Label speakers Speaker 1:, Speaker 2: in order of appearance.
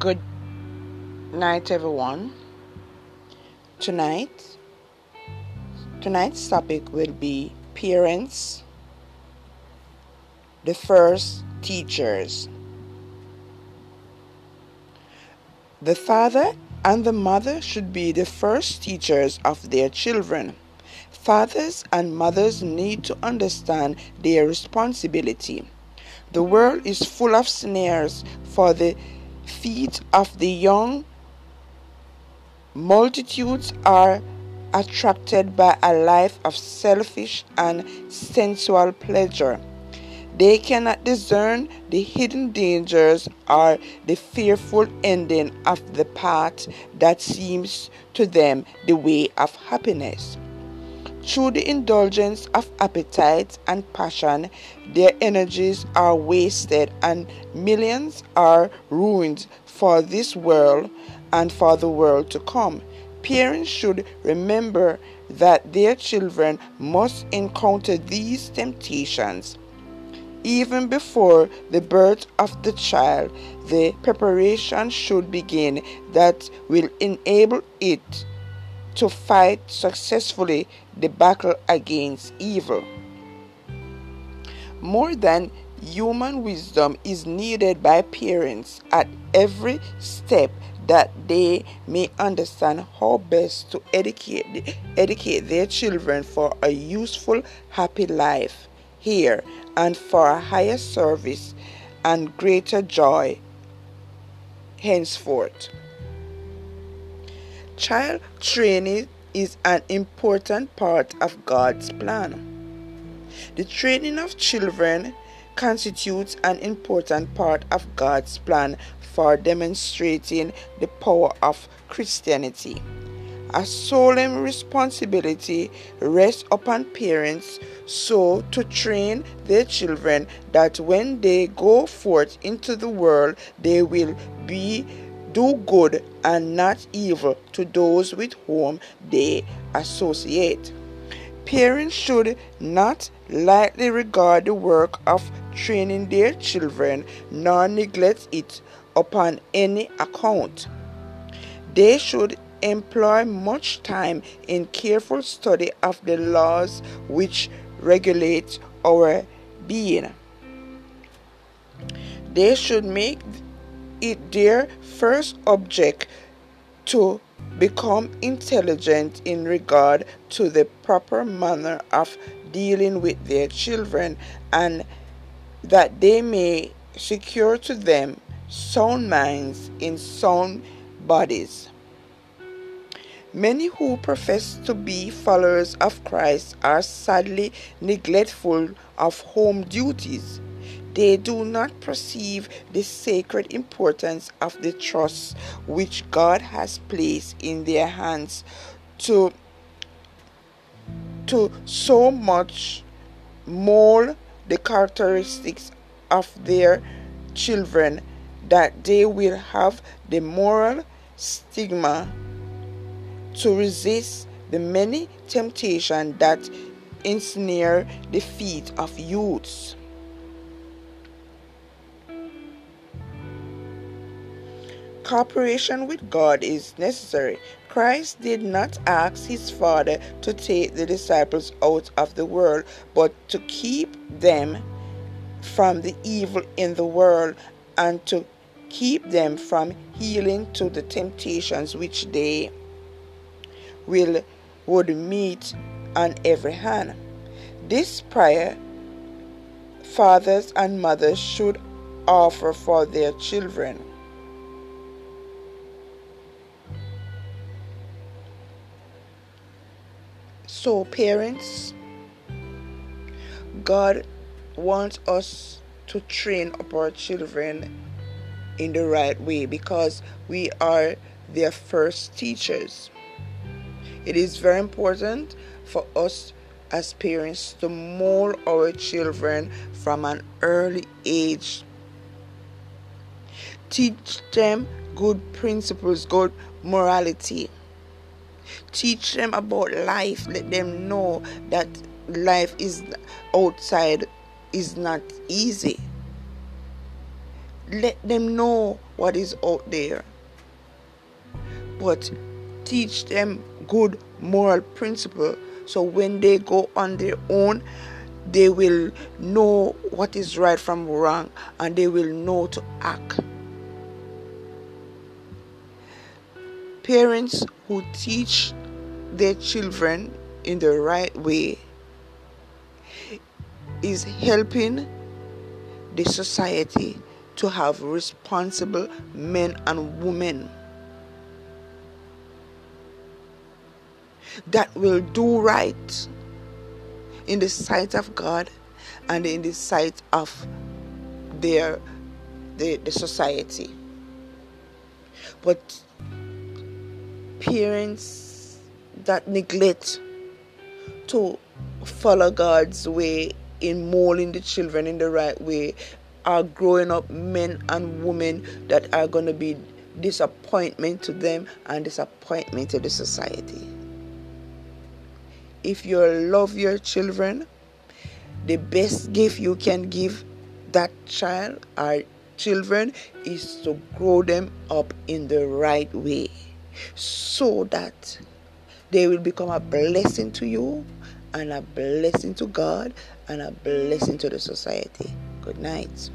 Speaker 1: Good night, everyone. Tonight, tonight's topic will be parents, the first teachers. The father and the mother should be the first teachers of their children. Fathers and mothers need to understand their responsibility. The world is full of snares for the feet of the young. Multitudes are attracted by a life of selfish and sensual pleasure. They cannot discern the hidden dangers or the fearful ending of the path that seems to them the way of happiness. Through the indulgence of appetite and passion, their energies are wasted and millions are ruined for this world and for the world to come. Parents should remember that their children must encounter these temptations. Even before the birth of the child, the preparation should begin that will enable it to fight successfully the battle against evil. More than human wisdom is needed by parents at every step that they may understand how best to educate, educate their children for a useful, happy life here and for a higher service and greater joy henceforth. Child training is an important part of God's plan. The training of children constitutes an important part of God's plan for demonstrating the power of Christianity. A solemn responsibility rests upon parents so to train their children that when they go forth into the world they will be do good and not evil to those with whom they associate. Parents should not lightly regard the work of training their children nor neglect it upon any account. They should employ much time in careful study of the laws which regulate our being. They should make it their first object to become intelligent in regard to the proper manner of dealing with their children and that they may secure to them sound minds in sound bodies. Many who profess to be followers of Christ are sadly neglectful of home duties. They do not perceive the sacred importance of the trust which God has placed in their hands to, to so much mold the characteristics of their children that they will have the moral stigma to resist the many temptations that ensnare the feet of youths. Cooperation with God is necessary. Christ did not ask his Father to take the disciples out of the world, but to keep them from the evil in the world and to keep them from healing to the temptations which they will would meet on every hand. This prayer fathers and mothers should offer for their children. So, parents, God wants us to train up our children in the right way because we are their first teachers. It is very important for us as parents to mold our children from an early age. Teach them good principles, good morality Teach them about life. Let them know that life is outside is not easy. Let them know what is out there, but teach them good moral principle so when they go on their own they will know what is right from wrong and they will know to act parents who teach their children in the right way is helping the society to have responsible men and women that will do right in the sight of God and in the sight of their the, the society. But parents that neglect to follow God's way in molding the children in the right way are growing up men and women that are going to be disappointment to them and disappointment to the society. If you love your children, the best gift you can give that child or children is to grow them up in the right way so that they will become a blessing to you and a blessing to God and a blessing to the society. Good night.